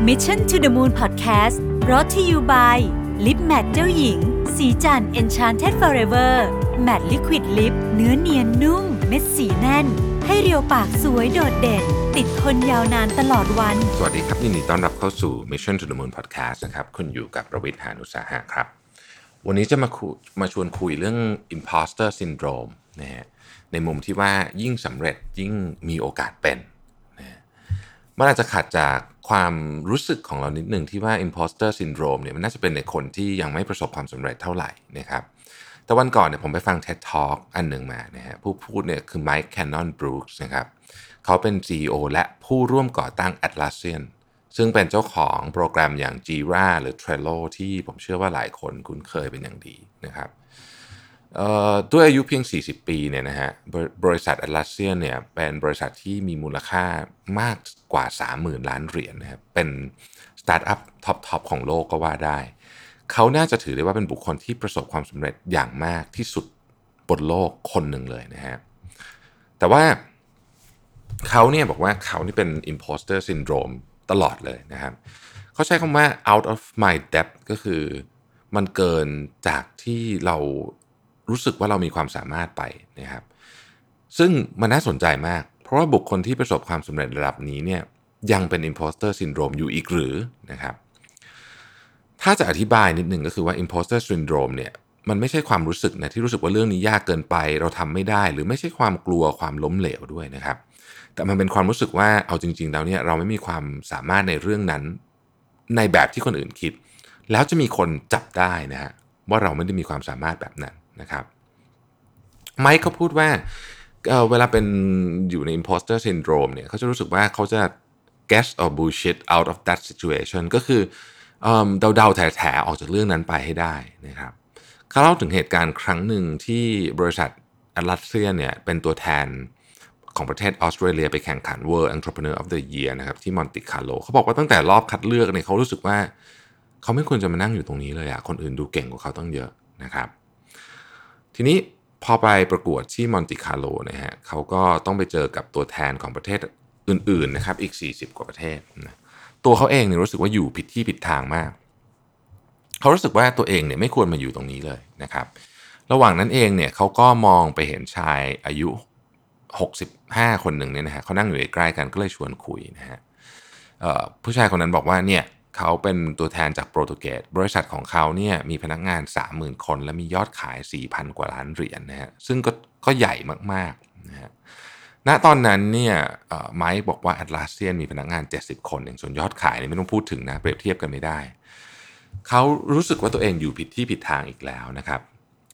Mission to the Moon Podcast brought to you by Lip Matte เจ้าหญิง สีจัน Enchanted Forever Matte Liquid Lip เนื้อเนียนนุ่ม เม็ดสีแน่น ให้เรียวปากสวยโดดเด่น ติดทนยาวนานตลอดวัน สวัสดีครับยินดีต้อนรับเข้าสู่ Mission to the Moon Podcast นะครับคุณอยู่กับประวิทย์หานุสาหะครับ วันนี้จะมาคุมาชวนคุยเรื่อง imposter syndrome นะฮะในมุมที่ว่ายิ่งสำเร็จยิ่งมีโอกาสเป็นนะฮะมันอาจจะขัดจาก ความรู้สึกของเรานิดหนึ่งที่ว่า imposter syndrome เนี่ยมันน่าจะเป็นในคนที่ยังไม่ประสบความสำเร็จเท่าไหร่นะครับแต่วันก่อนเนี่ยผมไปฟัง TED Talk อันหนึ่งมานะฮะผู้พูดเนี่ยคือ Mike Cannon Brooks นะครับเขาเป็น CEO และผู้ร่วมก่อตั้ง Atlassian ซึ่งเป็นเจ้าของโปรแกรมอย่าง Jira หรือ Trello ที่ผมเชื่อว่าหลายคนคุ้นเคยเป็นอย่างดีนะครับเด้วยอายุเพียง 40 ปีเนี่ยนะฮะบริบริษัท Atlassian เนี่ยเป็นบริษัทที่มีมูลค่ามากกว่า 30,000 ล้านเหรียญนะครับเป็นสตาร์ทอัพ top ๆของโลกก็ว่าได้ เขาน่าจะถือได้ว่าเป็นบุคคลที่ประสบความสำเร็จอย่างมากที่สุดบนโลกคนหนึ่งเลยนะฮะแต่ว่าเขาเนี่ยบอกว่าเขานี่เป็น imposter syndrome ตลอดเลยนะครับเขาใช้คำว่า out of my depth ก็คือมันเกินจากที่เรา รู้สึกว่าเรามีความสามารถไปนะครับ ซึ่งมันน่าสนใจมาก เพราะว่าบุคคลที่ประสบความสำเร็จระดับนี้เนี่ยยังเป็น imposter syndrome อยู่อีกหรือนะครับ ถ้าจะอธิบายนิดหนึ่งก็คือว่า imposter syndrome เนี่ยมันไม่ใช่ความรู้สึกนะที่รู้สึกว่าเรื่องนี้ยากเกินไป เราทำไม่ได้ หรือไม่ใช่ความกลัวความล้มเหลวด้วยนะครับ แต่มันเป็นความรู้สึกว่าเอาจริงๆแล้วเนี่ยเราไม่มีความสามารถในเรื่องนั้น ในแบบที่คนอื่นคิด แล้วจะมีคนจับได้นะฮะว่าเราไม่ได้มีความสามารถแบบนั้น นะครับไมค์เขาพูดว่าเเวลาเป็นอยู่ใน imposter syndrome เนี่ยเขาจะรู้สึกว่าเขาจะ guess or bullshit out of that situation ก็คือเอิ่มเดาๆแถๆออกจากเรื่องนั้นไปให้ได้นะครับเขาเล่าถึงเหตุการณ์ครั้งหนึ่งที่บริษัท Atlassian เนี่ยเป็นตัวแทนของประเทศออสเตรเลียไปแข่งขัน World Entrepreneur of the Year นะครับที่มอนติคาร์โลเขาบอกว่าตั้งแต่รอบคัดเลือกเนี่ยเขารู้สึกว่า เขาไม่ควรจะมานั่งอยู่ตรงนี้เลยอะคนอื่นดูเก่งกว่าเขาต้องเยอะนะครับ ทีนี้พอไปประกวดที่มอนติคาร์โลนะฮะเขาก็ต้องไปเจอกับตัวแทนของประเทศอื่นๆนะครับอีก 40 กว่าประเทศนะตัวเขาเองเนี่ยรู้สึกว่าอยู่ผิดที่ผิดทางมาก เขารู้สึกว่าตัวเองเนี่ยไม่ควรมาอยู่ตรงนี้เลยนะครับ ระหว่างนั้นเองเนี่ยเขาก็มองไปเห็นชายอายุ 65 คนหนึ่งเนี่ยนะฮะเขานั่งอยู่ใกล้กันก็เลยชวนคุยนะฮะผู้ชายคนนั้นบอกว่าเนี่ย เขาเป็นตัวแทนจากโปรตุเกสบริษัทของเขาเนี่ยมีพนักงาน 30,000 คน และมียอดขาย 4,000 กว่าล้านเหรียญนะฮะซึ่งก็ก็ใหญ่มากๆนะฮะณตอนนั้นเนี่ยไมค์บอกว่า Atlassian มีพนักงาน 70 คนเองส่วนยอดขายเนี่ยไม่ต้องพูดถึงนะเปรียบเทียบกันไม่ได้ เขารู้สึกว่าตัวเองอยู่ผิดที่ผิดทางอีกแล้วนะครับ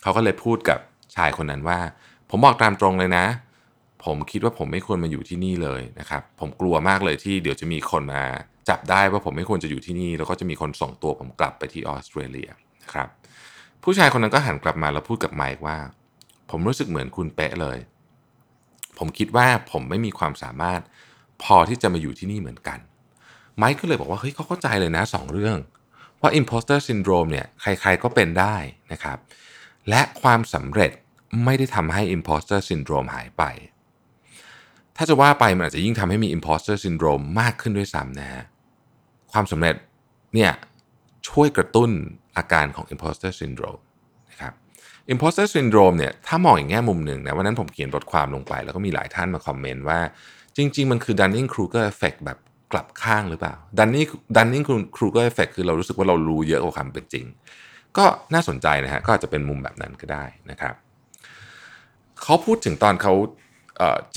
เขาก็เลยพูดกับชายคนนั้นว่า ผมบอกตามตรงเลยนะ ผมคิดว่าผมไม่ควรมาอยู่ที่นี่เลยนะครับผมกลัวมากเลยที่เดี๋ยวจะมีคนมาจับได้ว่าผมไม่ควรจะอยู่ที่นี่ แล้วก็จะมีคนส่งตัวผมกลับไปที่ออสเตรเลียนะครับผู้ชายคนนั้นก็หันกลับมาแล้วพูดกับไมค์ว่า ผมรู้สึกเหมือนคุณเป๊ะเลย ผมคิดว่าผมไม่มีความสามารถพอที่จะมาอยู่ที่นี่เหมือนกัน ไมค์ก็เลยบอกว่าเฮ้ยเขาเข้าใจเลยนะสองเรื่องว่า imposter syndrome เนี่ยใครๆก็เป็นได้นะครับ และความสำเร็จไม่ได้ทำให้ imposter syndrome หายไป ถ้าจะว่าไปมันอาจจะยิ่งทำให้มี imposter syndrome มากขึ้นด้วยซ้ำนะฮะความสำเร็จเนี่ยช่วยกระตุ้นอาการของ imposter syndrome นะครับ imposter syndrome เนี่ยถ้ามองอีกแง่มุมหนึ่งนะวันนั้นผมเขียนบทความลงไป แล้วก็มีหลายท่านมาคอมเมนต์ว่า จริง ๆ มันคือ Dunning Kruger effect แบบกลับข้างหรือเปล่า Dunning Dunning Kruger effect คือเรารู้สึกว่าเรารู้เยอะกว่าความเป็นจริง ก็น่าสนใจนะฮะก็อาจจะเป็นมุมแบบนั้นก็ได้นะครับเขาพูดถึงตอนเขา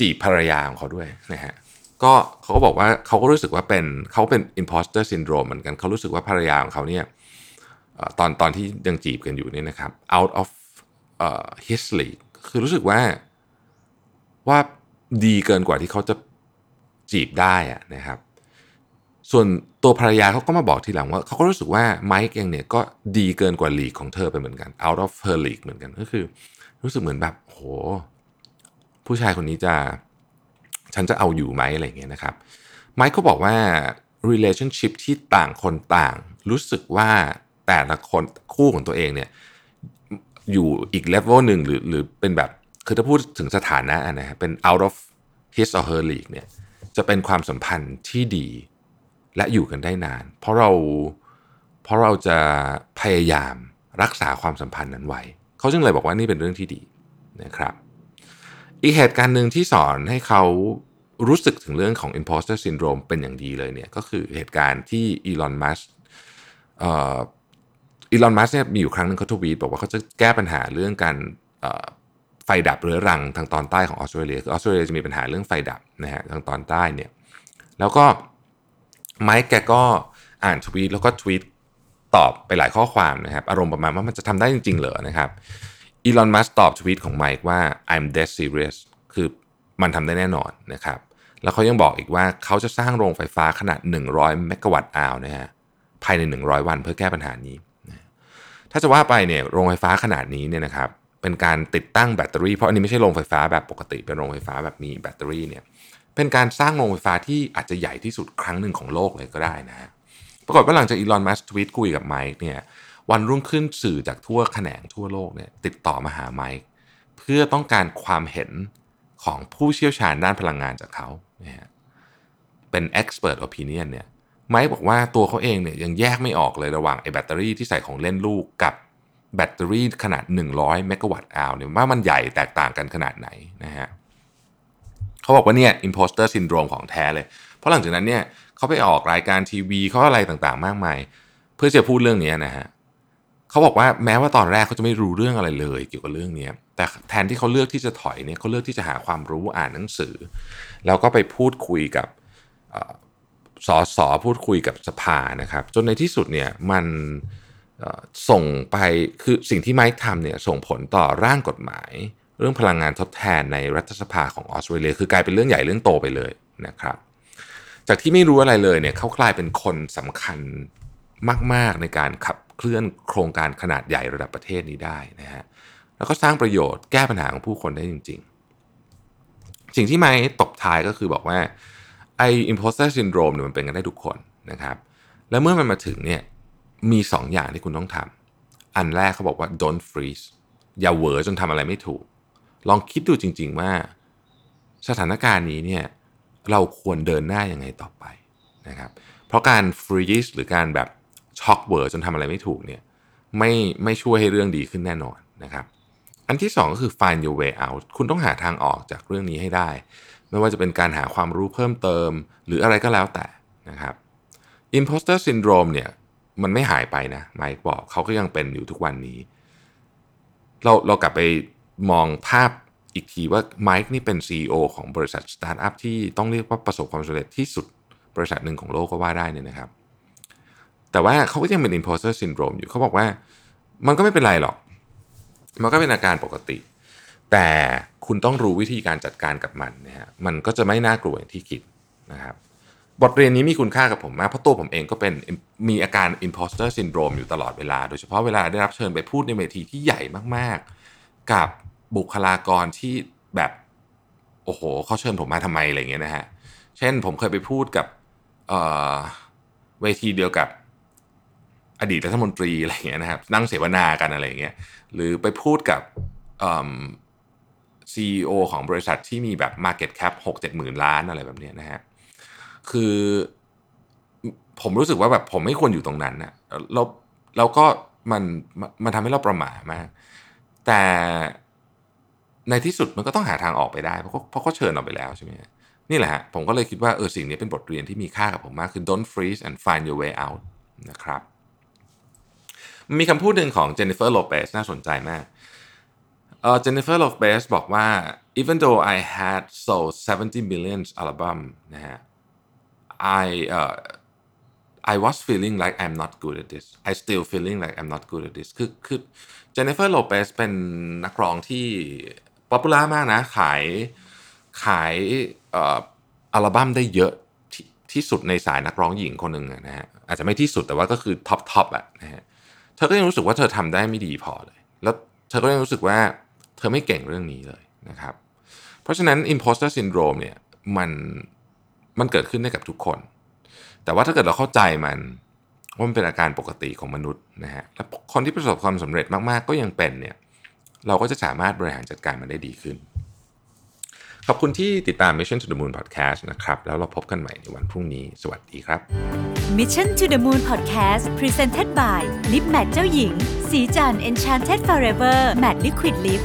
จีบภรรยาของเขาด้วยนะฮะก็เขาก็บอกว่าเขาก็รู้สึกว่าเป็นเขาเป็น imposter syndrome เหมือนกันเขารู้สึกว่าภรรยาของเขาเนี่ยตอนตอนที่ยังจีบกันอยู่เนี่ยนะครับ out of เอ่อ his league คือรู้สึกว่าว่าดีเกินกว่าที่เขาจะจีบได้อะนะครับ ส่วนตัวภรรยาเขาก็มาบอกทีหลังว่าเขาก็รู้สึกว่าไมค์เองเนี่ยก็ดีเกินกว่าลีกของเธอไปเหมือนกัน out of her league เหมือนกันก็คือ รู้สึกเหมือนแบบโห ผู้ชายคนนี้จะ ฉันจะเอาอยู่ไหมอะไรเงี้ยนะครับไมค์เขาบอกว่า relationship ที่ต่างคนต่าง รู้สึกว่าแต่ละคนคู่ของตัวเองเนี่ยอยู่อีกเลเวลหนึ่งหรือหรือเป็นแบบคือถ้าพูดถึงสถานะนะฮะเป็น out of his or her league เนี่ยจะเป็นความสัมพันธ์ที่ดีและอยู่กันได้นาน เพราะเราเพราะเราจะพยายามรักษาความสัมพันธ์นั้นไว้ เขาจึงเลยบอกว่านี่เป็นเรื่องที่ดีนะครับ อีกเหตุการณ์หนึ่งที่สอนให้เขารู้สึกถึงเรื่องของ imposter syndrome เป็นอย่างดีเลยเนี่ยก็คือเหตุการณ์ที่อีลอนมัสอีลอนมัสเนี่ยมีอยู่ครั้งหนึ่งเขาทวีตบอกว่าเขาจะแก้ปัญหาเรื่องการไฟดับเรื้อรังทางตอนใต้ของออสเตรเลียคือออสเตรเลียจะมีปัญหาเรื่องไฟดับนะฮะทางตอนใต้เนี่ยแล้วก็ไมค์แกก็อ่านทวีตแล้วก็ทวีตตอบไปหลายข้อความนะครับ อารมณ์ประมาณว่ามันจะทำได้จริงๆเหรอนะครับ อีลอนมัสตอบทวีตของไมค์ว่า I'm dead serious คือมันทำได้แน่นอนนะครับ แล้วเขายังบอกอีกว่าเขาจะสร้างโรงไฟฟ้าขนาด 100 เมกะวัตต์อาวนะฮะภายใน 100 วันเพื่อแก้ปัญหานี้ถ้าจะว่าไปเนี่ยโรงไฟฟ้าขนาดนี้เนี่ยนะครับเป็นการติดตั้งแบตเตอรี่เพราะอันนี้ไม่ใช่โรงไฟฟ้าแบบปกติเป็นโรงไฟฟ้าแบบมีแบตเตอรี่เนี่ยเป็นการสร้างโรงไฟฟ้าที่อาจจะใหญ่ที่สุดครั้งหนึ่งของโลกเลยก็ได้นะฮะปรากฏว่าหลังจากอีลอนมัสทวีตคุยกับไมค์เนี่ย วันรุ่งขึ้นสื่อจากทั่วแขนงทั่วโลกเนี่ยติดต่อมาหาไมค์เพื่อต้องการความเห็นของผู้เชี่ยวชาญด้านพลังงานจากเขานะฮะเป็น expert opinion เนี่ยไมค์บอกว่าตัวเขาเองเนี่ยยังแยกไม่ออกเลยระหว่างไอ้แบตเตอรี่ที่ใส่ของเล่นลูกกับแบตเตอรี่ขนาด 100 เมกะวัตต์อาวเนี่ยว่ามันใหญ่แตกต่างกันขนาดไหนนะฮะเขาบอกว่าเนี่ย imposter syndrome ของแท้เลย เพราะหลังจากนั้นเนี่ยเขาไปออกรายการทีวีเขาอะไรต่างๆ มากมาย เพื่อจะพูดเรื่องนี้นะฮะ เขาบอกว่าแม้ว่าตอนแรกเขาจะไม่รู้เรื่องอะไรเลย เกี่ยวกับเรื่องนี้แต่แทนที่เขาเลือกที่จะถอยเนี่ยเขาเลือกที่จะหาความรู้อ่านหนังสือ แล้วก็ไปพูดคุยกับสอสอพูดคุยกับสภานะครับ จนในที่สุดเนี่ยมันส่งไปคือสิ่งที่ไมค์ทำเนี่ยส่งผลต่อร่างกฎหมาย เรื่องพลังงานทดแทนในรัฐสภาของออสเตรเลียคือกลายเป็นเรื่องใหญ่เรื่องโตไปเลยนะครับ จากที่ไม่รู้อะไรเลยเนี่ยเขากลายเป็นคนสำคัญมาก ๆ ในการขับ เคลื่อนโครงการขนาดใหญ่ระดับประเทศนี้ได้นะฮะแล้วก็สร้างประโยชน์แก้ปัญหาของผู้คนได้จริง ๆ สิ่งที่ไมค์ตบท้ายก็คือบอกว่าไอ้ imposter syndrome เนี่ยมันเป็นกันได้ทุกคนนะครับแล้วเมื่อมันมาถึงเนี่ยมี2ออย่างที่คุณต้องทำอันแรกเขาบอกว่า don't freeze อย่าเหวอจนทำอะไรไม่ถูก ลองคิดดูจริง ๆว่าสถานการณ์นี้เนี่ยเราควรเดินหน้ายังไงต่อไปนะครับเพราะการ freeze หรือการแบบ ช็อกเวอร์จนทำอะไรไม่ถูกเนี่ยไม่ไม่ช่วยให้เรื่องดีขึ้นแน่นอนนะครับ อันที่ 2 ก็คือ find your way out คุณต้องหาทางออกจากเรื่องนี้ให้ได้ ไม่ว่าจะเป็นการหาความรู้เพิ่มเติม หรืออะไรก็แล้วแต่นะครับ imposter syndrome เนี่ยมันไม่หายไปนะไมค์บอกเขาก็ยังเป็นอยู่ทุกวันนี้ เราเรากลับไปมองภาพอีกทีว่าไมค์นี่เป็น CEO ของบริษัทสตาร์ทอัพที่ต้องเรียกว่าประสบความสำเร็จที่สุดบริษัทหนึ่งของโลกก็ว่าได้เนี่ยนะครับ แต่ว่าเขาก็ยังเป็น imposter syndrome อยู่เขาบอกว่ามันก็ไม่เป็นไรหรอก มันก็เป็นอาการปกติ แต่คุณต้องรู้วิธีการจัดการกับมันนะฮะมันก็จะไม่น่ากลัวอย่างที่คิดนะครับบทเรียนนี้มีคุณค่ากับผมมากเพราะตัวผมเองก็เป็นมีอาการ imposter syndrome อยู่ตลอดเวลา โดยเฉพาะเวลาได้รับเชิญไปพูดในเวทีที่ใหญ่มากๆ กับบุคลากรที่แบบโอ้โหเขาเชิญผมมาทำไมอะไรเงี้ยนะฮะ เช่นผมเคยไปพูดกับเเวทีเดียวกับ อดีตรัฐมนตรีอะไรเงี้ยนะครับนั่งเสวนากันอะไรเงี้ยหรือไปพูดกับซีอีของบริษัทที่มีแบบ Market Cap 6 7หมื่นล้านอะไรแบบนี้นะฮะคือผมรู้สึกว่าแบบผมไม่ควรอยู่ตรงนั้นนะแล้วแล้วก็มันมันทำให้เราประหม่ามาก แต่ในที่สุดมันก็ต้องหาทางออกไปได้ เพราะเพราะเขาเชิญเราไปแล้วใช่ไหมนี่แหละฮะผมก็เลยคิดว่าเออสิ่งนี้เป็นบทเรียนที่มีค่ากับผมมากคือ don't freeze and find your way out นะครับ มีคำพูดหนึ่งของเจนนิเฟอร์โลเปสน่าสนใจมากเออเจนนิเฟอร์โลเปสบอกว่า even though I had sold 70 million album นะฮะ I uh, I was feeling like I'm not good at this I still feeling like I'm not good at this คือคือเจนนิเฟอร์โลเปสเป็นนักร้องที่ popular มากนะ ขายขายอัลบั้มได้เยอะทที่สุดในสายนักร้องหญิงคนหนึ่งนะฮะอาจจะไม่ที่สุดแต่ว่าก็คือ top top อะนะฮะเเธอก็ยังรู้สึกว่าเธอทำได้ไม่ดีพอเลย แล้วเธอก็ยังรู้สึกว่าเธอไม่เก่งเรื่องนี้เลยนะครับ เพราะฉะนั้น imposter syndrome เนี่ยมันมันเกิดขึ้นได้กับทุกคน แต่ว่าถ้าเกิดเราเข้าใจมันว่ามันเป็นอาการปกติของมนุษย์นะฮะ และคนที่ประสบความสำเร็จมากๆก็ยังเป็นเนี่ย เราก็จะสามารถบริหารจัดการมันได้ดีขึ้น ขอบคุณที่ติดตาม Mission to the Moon Podcast นะครับ แล้วเราพบกันใหม่ในวันพรุ่งนี้ สวัสดีครับ Mission to the Moon Podcast Presented by Lip Matte เจ้าหญิง สีจัน Enchanted Forever Matte Liquid Lip